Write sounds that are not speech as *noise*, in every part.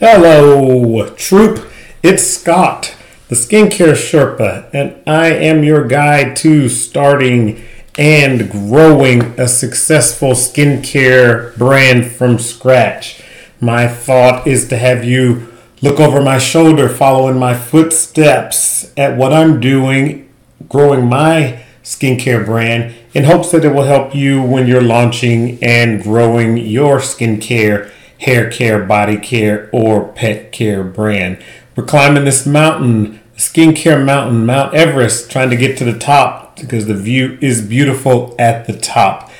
Hello, troop. It's Scott, the skincare Sherpa, and I am your guide to starting and growing a successful skincare brand from scratch. My thought is to have you look over my shoulder, following my footsteps at what I'm doing, growing my skincare brand, in hopes that it will help you when you're launching and growing your skincare hair care, body care, or pet care brand. We're climbing this mountain, skincare mountain, Mount Everest, trying to get to the top because the view is beautiful at the top.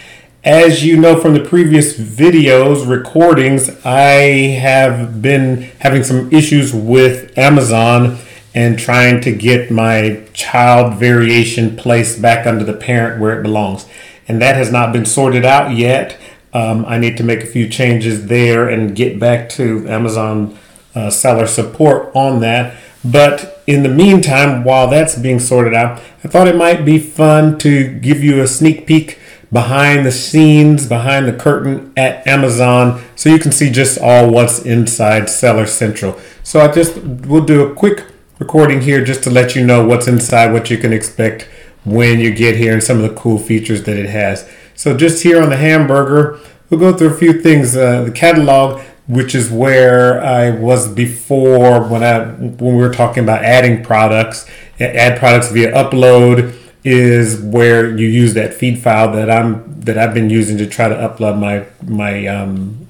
As you know from the previous videos, recordings, I have been having some issues with Amazon and trying to get my child variation placed back under the parent where it belongs. And that has not been sorted out yet. Um, I need to make a few changes there and get back to Amazon uh, seller support on that. But in the meantime, while that's being sorted out, I thought it might be fun to give you a sneak peek behind the scenes, behind the curtain at Amazon, so you can see just all what's inside Seller Central. So I just we'll do a quick recording here just to let you know what's inside, what you can expect when you get here, and some of the cool features that it has. So just here on the hamburger, we'll go through a few things. Uh, the catalog, which is where I was before when I when we were talking about adding products, add products via upload is where you use that feed file that I'm that I've been using to try to upload my my um,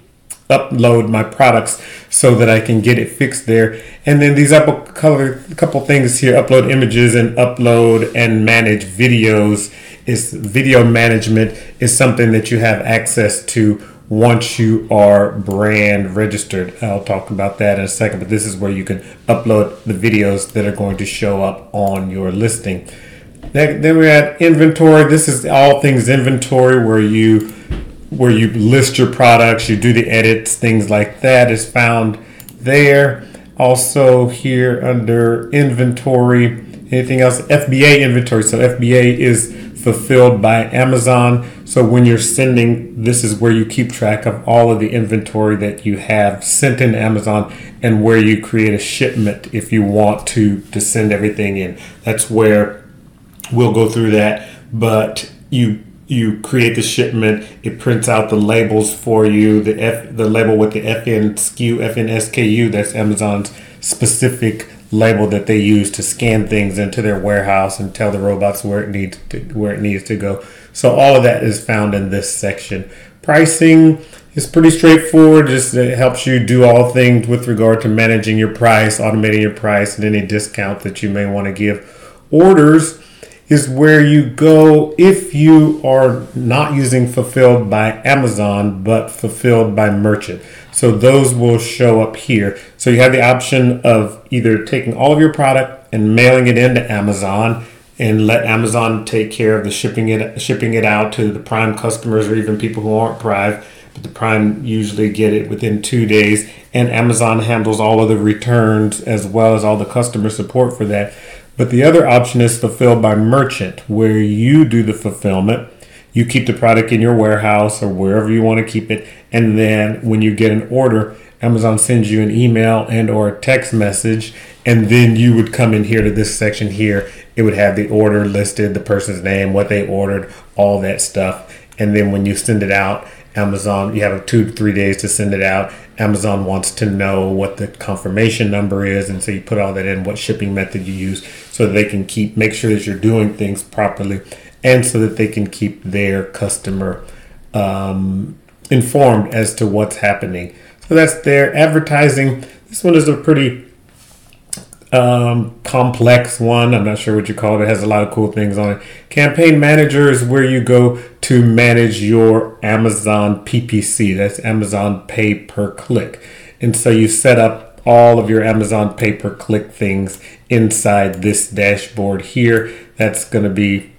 upload my products so that I can get it fixed there. And then these up color couple things here: upload images and upload and manage videos is video management is something that you have access to once you are brand registered. I'll talk about that in a second, but this is where you can upload the videos that are going to show up on your listing. Then we're at inventory. This is all things inventory where you where you list your products, you do the edits, things like that is found there. Also here under inventory, anything else? FBA inventory. So FBA is fulfilled by Amazon. So when you're sending, this is where you keep track of all of the inventory that you have sent in Amazon and where you create a shipment if you want to to send everything in. That's where we'll go through that. But you you create the shipment, it prints out the labels for you, the F the label with the FN SKU, FN SKU, that's Amazon's specific label that they use to scan things into their warehouse and tell the robots where it needs to, where it needs to go. So all of that is found in this section. Pricing is pretty straightforward. Just it helps you do all things with regard to managing your price, automating your price, and any discount that you may want to give. Orders is where you go if you are not using fulfilled by Amazon but fulfilled by merchant. So those will show up here. So you have the option of either taking all of your product and mailing it into Amazon and let Amazon take care of the shipping it shipping it out to the prime customers or even people who aren't prime. But the prime usually get it within two days and Amazon handles all of the returns as well as all the customer support for that. But the other option is fulfilled by merchant, where you do the fulfillment. You keep the product in your warehouse or wherever you want to keep it, and then when you get an order, Amazon sends you an email and or a text message, and then you would come in here to this section here. It would have the order listed, the person's name, what they ordered, all that stuff. And then when you send it out, Amazon, you have two to three days to send it out. Amazon wants to know what the confirmation number is, and so you put all that in, what shipping method you use, so they can keep make sure that you're doing things properly, and so that they can keep their customer um, informed as to what's happening. So that's their advertising. This one is a pretty um, complex one. I'm not sure what you call it. It has a lot of cool things on it. Campaign Manager is where you go to manage your Amazon PPC. That's Amazon Pay Per Click. And so you set up all of your Amazon Pay Per Click things inside this dashboard here. That's going to be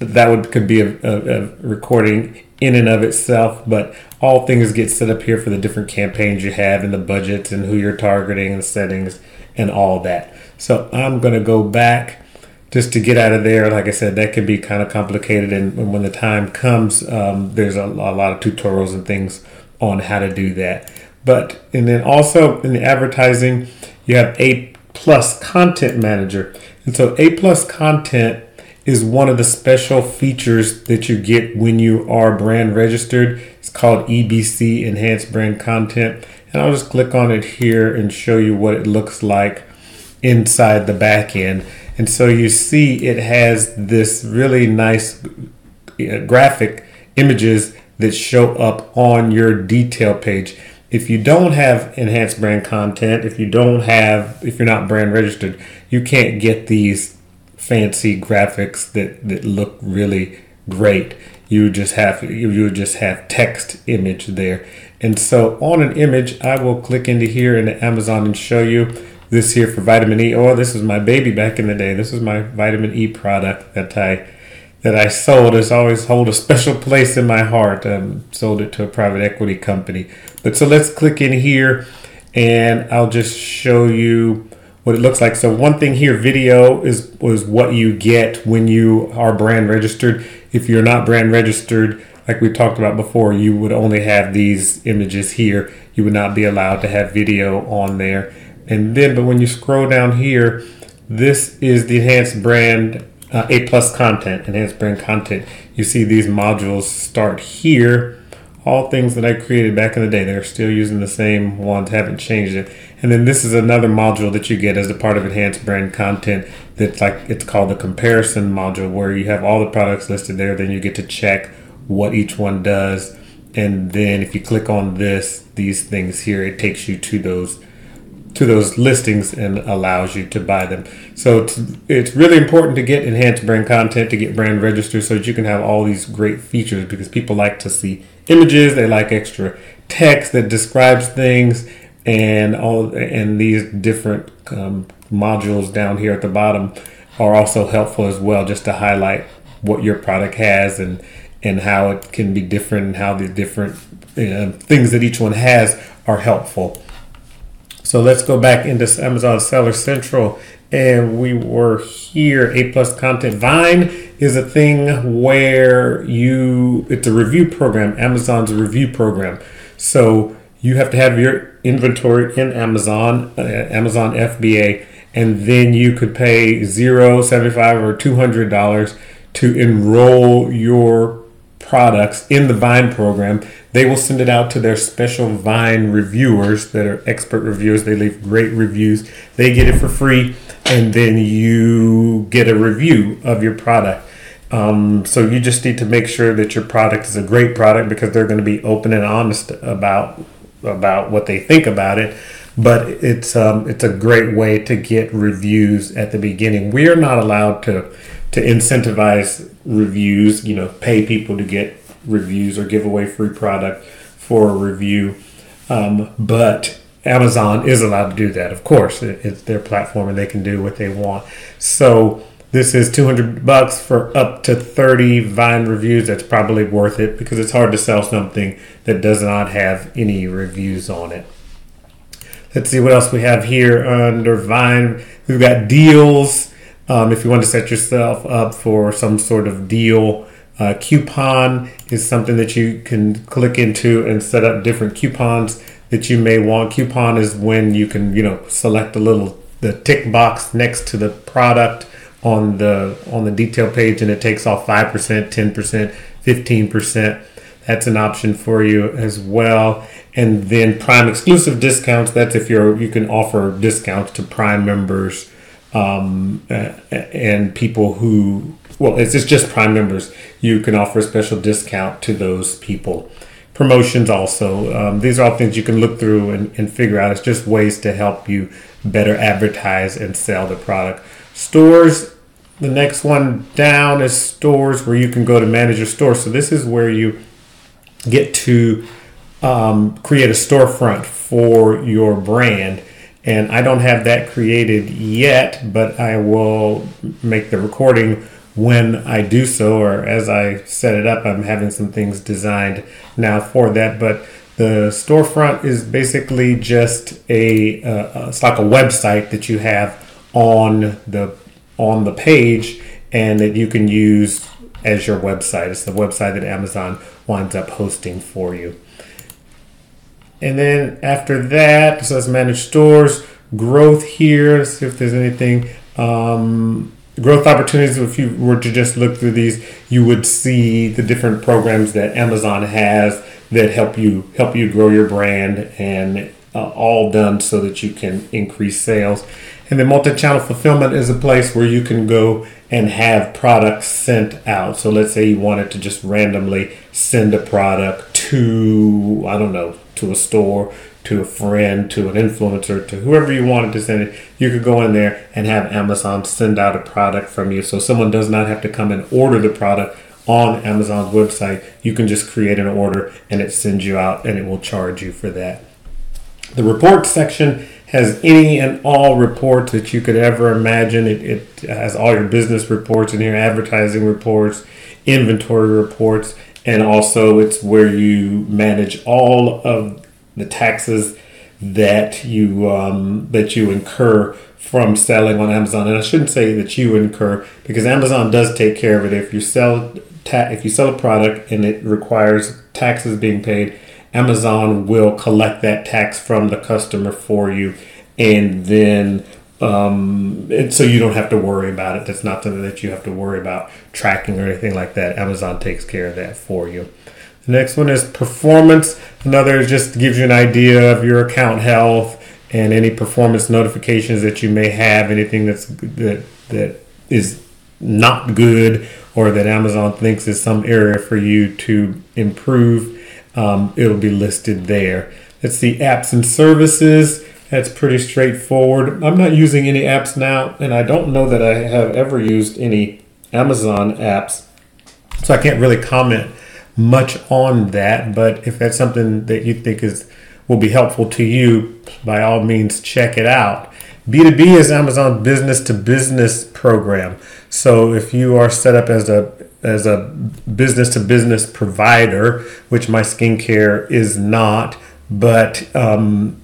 that would could be a, a, a recording in and of itself, but all things get set up here for the different campaigns you have and the budgets and who you're targeting and settings and all that. So I'm going to go back just to get out of there. Like I said, that can be kind of complicated. And when the time comes, um, there's a, a lot of tutorials and things on how to do that. But and then also in the advertising, you have A plus content manager. And so A plus content is one of the special features that you get when you are brand registered. It's called EBC Enhanced Brand Content. And I'll just click on it here and show you what it looks like inside the back end. And so you see it has this really nice uh, graphic images that show up on your detail page. If you don't have enhanced brand content, if you don't have, if you're not brand registered, you can't get these fancy graphics that, that look really great. You just have you just have text image there. And so on an image, I will click into here in Amazon and show you this here for vitamin E. Oh, this is my baby back in the day. This is my vitamin E product that I that I sold. It's always hold a special place in my heart. Um, sold it to a private equity company. But so let's click in here and I'll just show you what it looks like. So one thing here, video is was what you get when you are brand registered. If you're not brand registered, like we talked about before, you would only have these images here. You would not be allowed to have video on there. And then, but when you scroll down here, this is the enhanced brand uh, A plus content, enhanced brand content. You see these modules start here. All things that I created back in the day. They're still using the same ones, haven't changed it. And then this is another module that you get as a part of enhanced brand content that's like it's called the comparison module where you have all the products listed there. Then you get to check what each one does. And then if you click on this, these things here, it takes you to those to those listings and allows you to buy them. So it's, it's really important to get enhanced brand content to get brand registered so that you can have all these great features because people like to see images, they like extra text that describes things and all and these different um, modules down here at the bottom are also helpful as well just to highlight what your product has and and how it can be different and how the different uh, things that each one has are helpful. So let's go back into Amazon Seller Central and we were here. A plus content Vine is a thing where you it's a review program. Amazon's review program. So you have to have your inventory in Amazon, uh, Amazon FBA, and then you could pay zero, seventy-five, or two hundred dollars to enroll your products in the Vine program. They will send it out to their special Vine reviewers that are expert reviewers. They leave great reviews. They get it for free, and then you get a review of your product. Um, so you just need to make sure that your product is a great product because they're going to be open and honest about about what they think about it. But it's um, it's a great way to get reviews at the beginning. We are not allowed to to incentivize reviews, you know, pay people to get reviews or give away free product for a review. Um, but Amazon is allowed to do that. Of course, it's their platform and they can do what they want. So this is 200 bucks for up to 30 Vine reviews. That's probably worth it because it's hard to sell something that does not have any reviews on it. Let's see what else we have here under Vine. We've got deals. Um, if you want to set yourself up for some sort of deal, uh, coupon is something that you can click into and set up different coupons that you may want. Coupon is when you can, you know, select a little the tick box next to the product on the on the detail page, and it takes off five percent, ten percent, fifteen percent. That's an option for you as well. And then Prime exclusive discounts. That's if you're you can offer discounts to Prime members um, and people who, well, it's just Prime members. You can offer a special discount to those people. Promotions also. Um, these are all things you can look through and, and figure out. It's just ways to help you better advertise and sell the product. Stores, the next one down is stores where you can go to manage your store. So this is where you get to um, create a storefront for your brand and I don't have that created yet, but I will make the recording when I do so, or as I set it up. I'm having some things designed now for that, but the storefront is basically just a uh, it's like a website that you have on the on the page and that you can use as your website. It's the website that Amazon winds up hosting for you. And then after that, it says manage stores, growth here. Let's see if there's anything. Um, growth opportunities. If you were to just look through these, you would see the different programs that Amazon has that help you help you grow your brand, and uh, all done so that you can increase sales. And then multi-channel fulfillment is a place where you can go and have products sent out. So let's say you wanted to just randomly send a product to I don't know to a store, to a friend, to an influencer, to whoever you wanted to send it, you could go in there and have Amazon send out a product from you. So someone does not have to come and order the product on Amazon's website. You can just create an order and it sends you out and it will charge you for that. The report section has any and all reports that you could ever imagine. It, it has all your business reports in here, advertising reports, inventory reports, and also it's where you manage all of the taxes that you um, that you incur from selling on Amazon. And I shouldn't say that you incur because Amazon does take care of it. If you sell ta- if you sell a product and it requires taxes being paid, Amazon will collect that tax from the customer for you, and then um, and so you don't have to worry about it. That's not something that you have to worry about tracking or anything like that. Amazon takes care of that for you. The next one is performance. Another just gives you an idea of your account health and any performance notifications that you may have. Anything that's that that is not good or that Amazon thinks is some area for you to improve. Um, it'll be listed there. It's the apps and services. That's pretty straightforward. I'm not using any apps now, and I don't know that I have ever used any Amazon apps, so I can't really comment much on that. But if that's something that you think is will be helpful to you, by all means, check it out. B2B is Amazon business to business program. So if you are set up as a as a business to business provider, which my skincare is not, but um,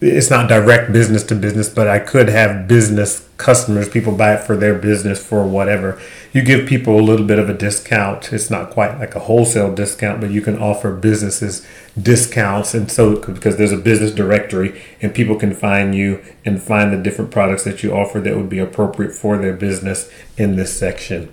it's not direct business to business, but I could have business customers. People buy it for their business for whatever. You give people a little bit of a discount. It's not quite like a wholesale discount, but you can offer businesses discounts. And so, because there's a business directory and people can find you and find the different products that you offer that would be appropriate for their business in this section.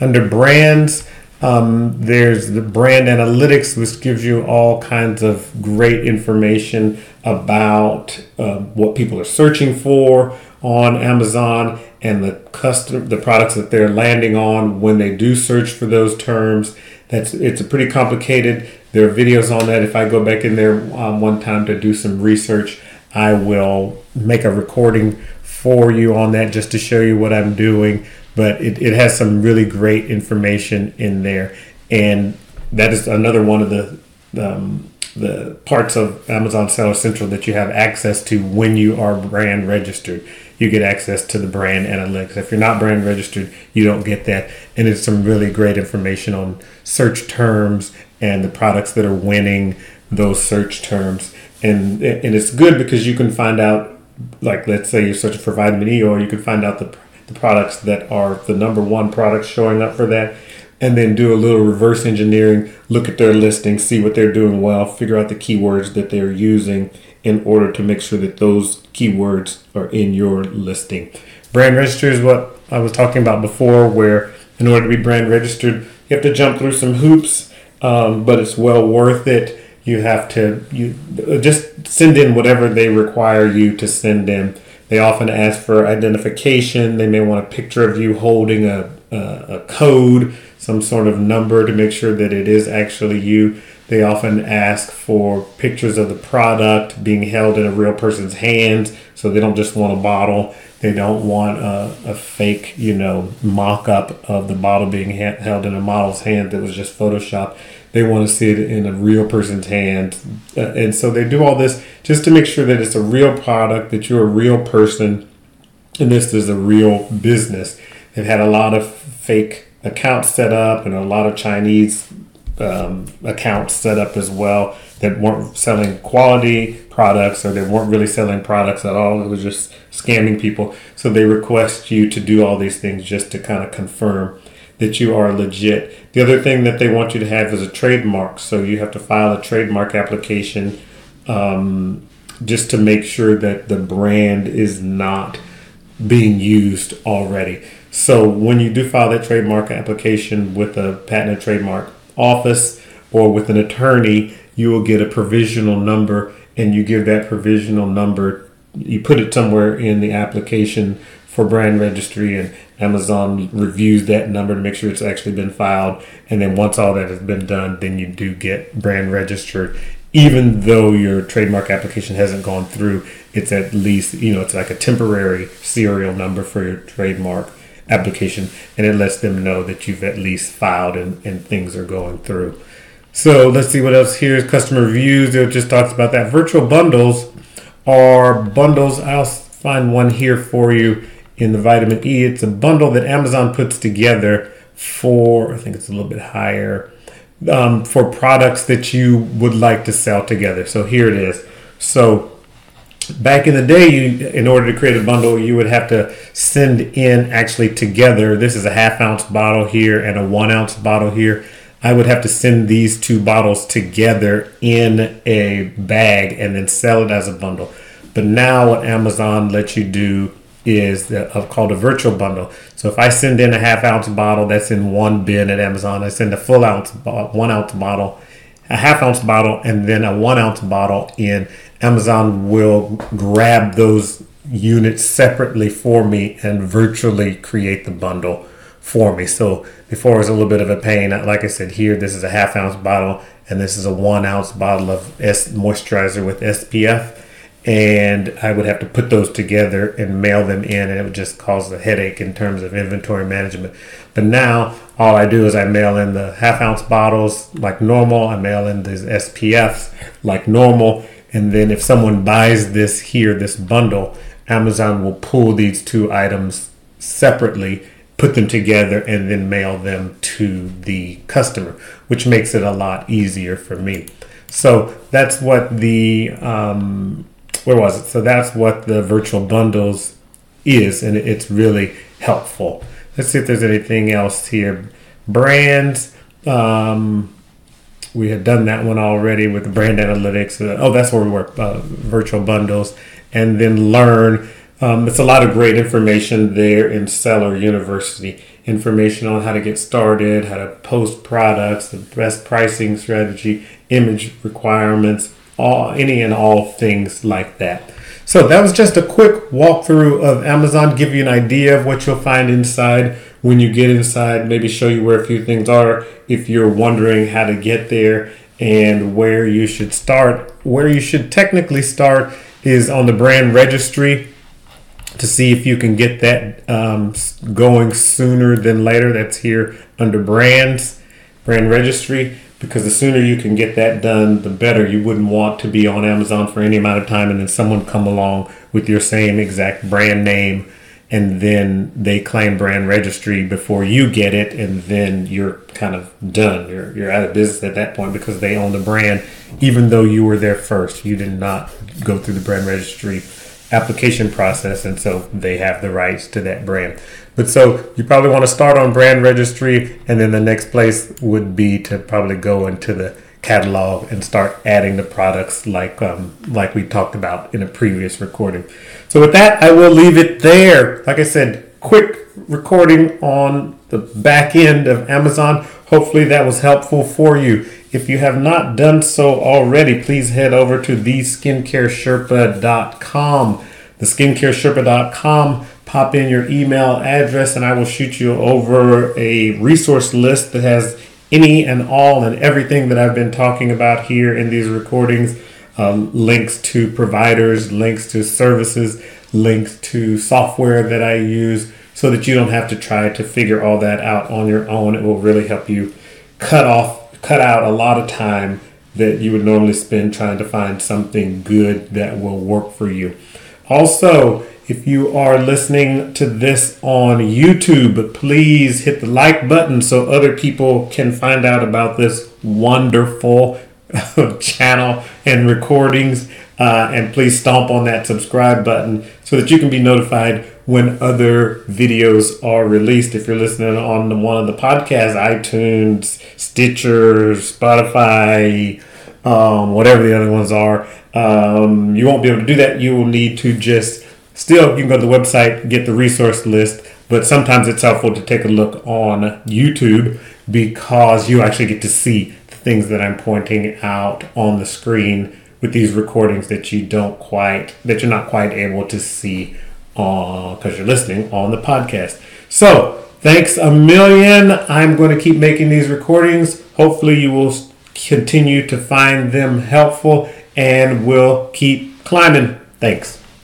Under brands, um, there's the brand analytics, which gives you all kinds of great information about uh, what people are searching for on Amazon and the custom the products that they're landing on when they do search for those terms. That's it's a pretty complicated. There are videos on that. If I go back in there um, one time to do some research, I will make a recording for you on that just to show you what I'm doing but it, it has some really great information in there. And that is another one of the um, the parts of Amazon Seller Central that you have access to when you are brand registered. You get access to the brand analytics. If you're not brand registered, you don't get that. And it's some really great information on search terms and the products that are winning those search terms. And and it's good because you can find out, like let's say you're searching for vitamin E, or you can find out the the products that are the number one products showing up for that and then do a little reverse engineering, look at their listing, see what they're doing well, figure out the keywords that they're using in order to make sure that those keywords are in your listing. Brand register is what I was talking about before, where in order to be brand registered, you have to jump through some hoops, um, but it's well worth it. You have to you just send in whatever they require you to send in they often ask for identification. They may want a picture of you holding a, a, a code, some sort of number to make sure that it is actually you. They often ask for pictures of the product being held in a real person's hands, so they don't just want a bottle. They don't want a, a fake, you know, mock up of the bottle being ha- held in a model's hand that was just photoshopped. They want to see it in a real person's hand. Uh, and so they do all this just to make sure that it's a real product, that you're a real person, and this is a real business. They've had a lot of fake accounts set up and a lot of Chinese um, accounts set up as well that weren't selling quality products or they weren't really selling products at all. It was just scamming people. So they request you to do all these things just to kind of confirm that you are legit. The other thing that they want you to have is a trademark. So you have to file a trademark application um, just to make sure that the brand is not being used already. So when you do file that trademark application with a patent and trademark office or with an attorney, you will get a provisional number and you give that provisional number, you put it somewhere in the application for brand registry and Amazon reviews that number to make sure it's actually been filed. And then once all that has been done, then you do get brand registered. Even though your trademark application hasn't gone through, it's at least, you know, it's like a temporary serial number for your trademark application and it lets them know that you've at least filed and, and things are going through. So let's see what else here is customer reviews. It just talks about that. Virtual bundles are bundles. I'll find one here for you in the vitamin E. It's a bundle that Amazon puts together for, I think it's a little bit higher, um, for products that you would like to sell together. So here it is. So back in the day, you, in order to create a bundle, you would have to send in actually together. This is a half ounce bottle here and a one ounce bottle here. I would have to send these two bottles together in a bag and then sell it as a bundle. But now, what Amazon lets you do is uh, called a virtual bundle. So if I send in a half ounce bottle that's in one bin at Amazon, I send a full ounce, one ounce bottle, a half ounce bottle, and then a one ounce bottle in. Amazon will grab those units separately for me and virtually create the bundle for me. So before it was a little bit of a pain. Like I said, here this is a half ounce bottle, and this is a one ounce bottle of S moisturizer with SPF and I would have to put those together and mail them in, and it would just cause a headache in terms of inventory management. But now all I do is I mail in the half ounce bottles like normal, I mail in these SPFs like normal, and then if someone buys this here, this bundle, Amazon will pull these two items separately, put them together, and then mail them to the customer, which makes it a lot easier for me. So that's what the um, where was it? So that's what the virtual bundles is, and it's really helpful. Let's see if there's anything else here. Brands. Um, we had done that one already with the brand analytics. Uh, oh, that's where we work. Uh, virtual bundles, and then learn. Um, it's a lot of great information there in Seller University. Information on how to get started, how to post products, the best pricing strategy, image requirements, all any and all things like that. So that was just a quick walkthrough of Amazon, give you an idea of what you'll find inside when you get inside, maybe show you where a few things are if you're wondering how to get there and where you should start. Where you should technically start is on the brand registry to see if you can get that um, going sooner than later. That's here under brands, brand registry because the sooner you can get that done, the better. You wouldn't want to be on Amazon for any amount of time and then someone come along with your same exact brand name and then they claim brand registry before you get it and then you're kind of done. You're you're out of business at that point because they own the brand even though you were there first. You did not go through the brand registry application process and so they have the rights to that brand. But so you probably want to start on brand registry, and then the next place would be to probably go into the catalog and start adding the products like um, like we talked about in a previous recording. So with that, I will leave it there. Like I said, quick recording on the back end of Amazon. Hopefully that was helpful for you. If you have not done so already, please head over to theskincaresherpa.com. Theskincaresherpa.com pop in your email address and I will shoot you over a resource list that has any and all and everything that I've been talking about here in these recordings uh, links to providers, links to services, links to software that I use so that you don't have to try to figure all that out on your own. It will really help you cut off, cut out a lot of time that you would normally spend trying to find something good that will work for you. Also, if you are listening to this on YouTube, please hit the like button so other people can find out about this wonderful *laughs* channel and recordings. Uh, and please stomp on that subscribe button so that you can be notified when other videos are released. If you're listening on one of the podcasts, iTunes, Stitcher, Spotify, um, whatever the other ones are, Um, you won't be able to do that. You will need to just still you can go to the website, get the resource list, but sometimes it's helpful to take a look on YouTube because you actually get to see the things that I'm pointing out on the screen with these recordings that you don't quite that you're not quite able to see uh, because you're listening on the podcast. So thanks a million. I'm going to keep making these recordings. Hopefully, you will continue to find them helpful and we'll keep climbing. Thanks.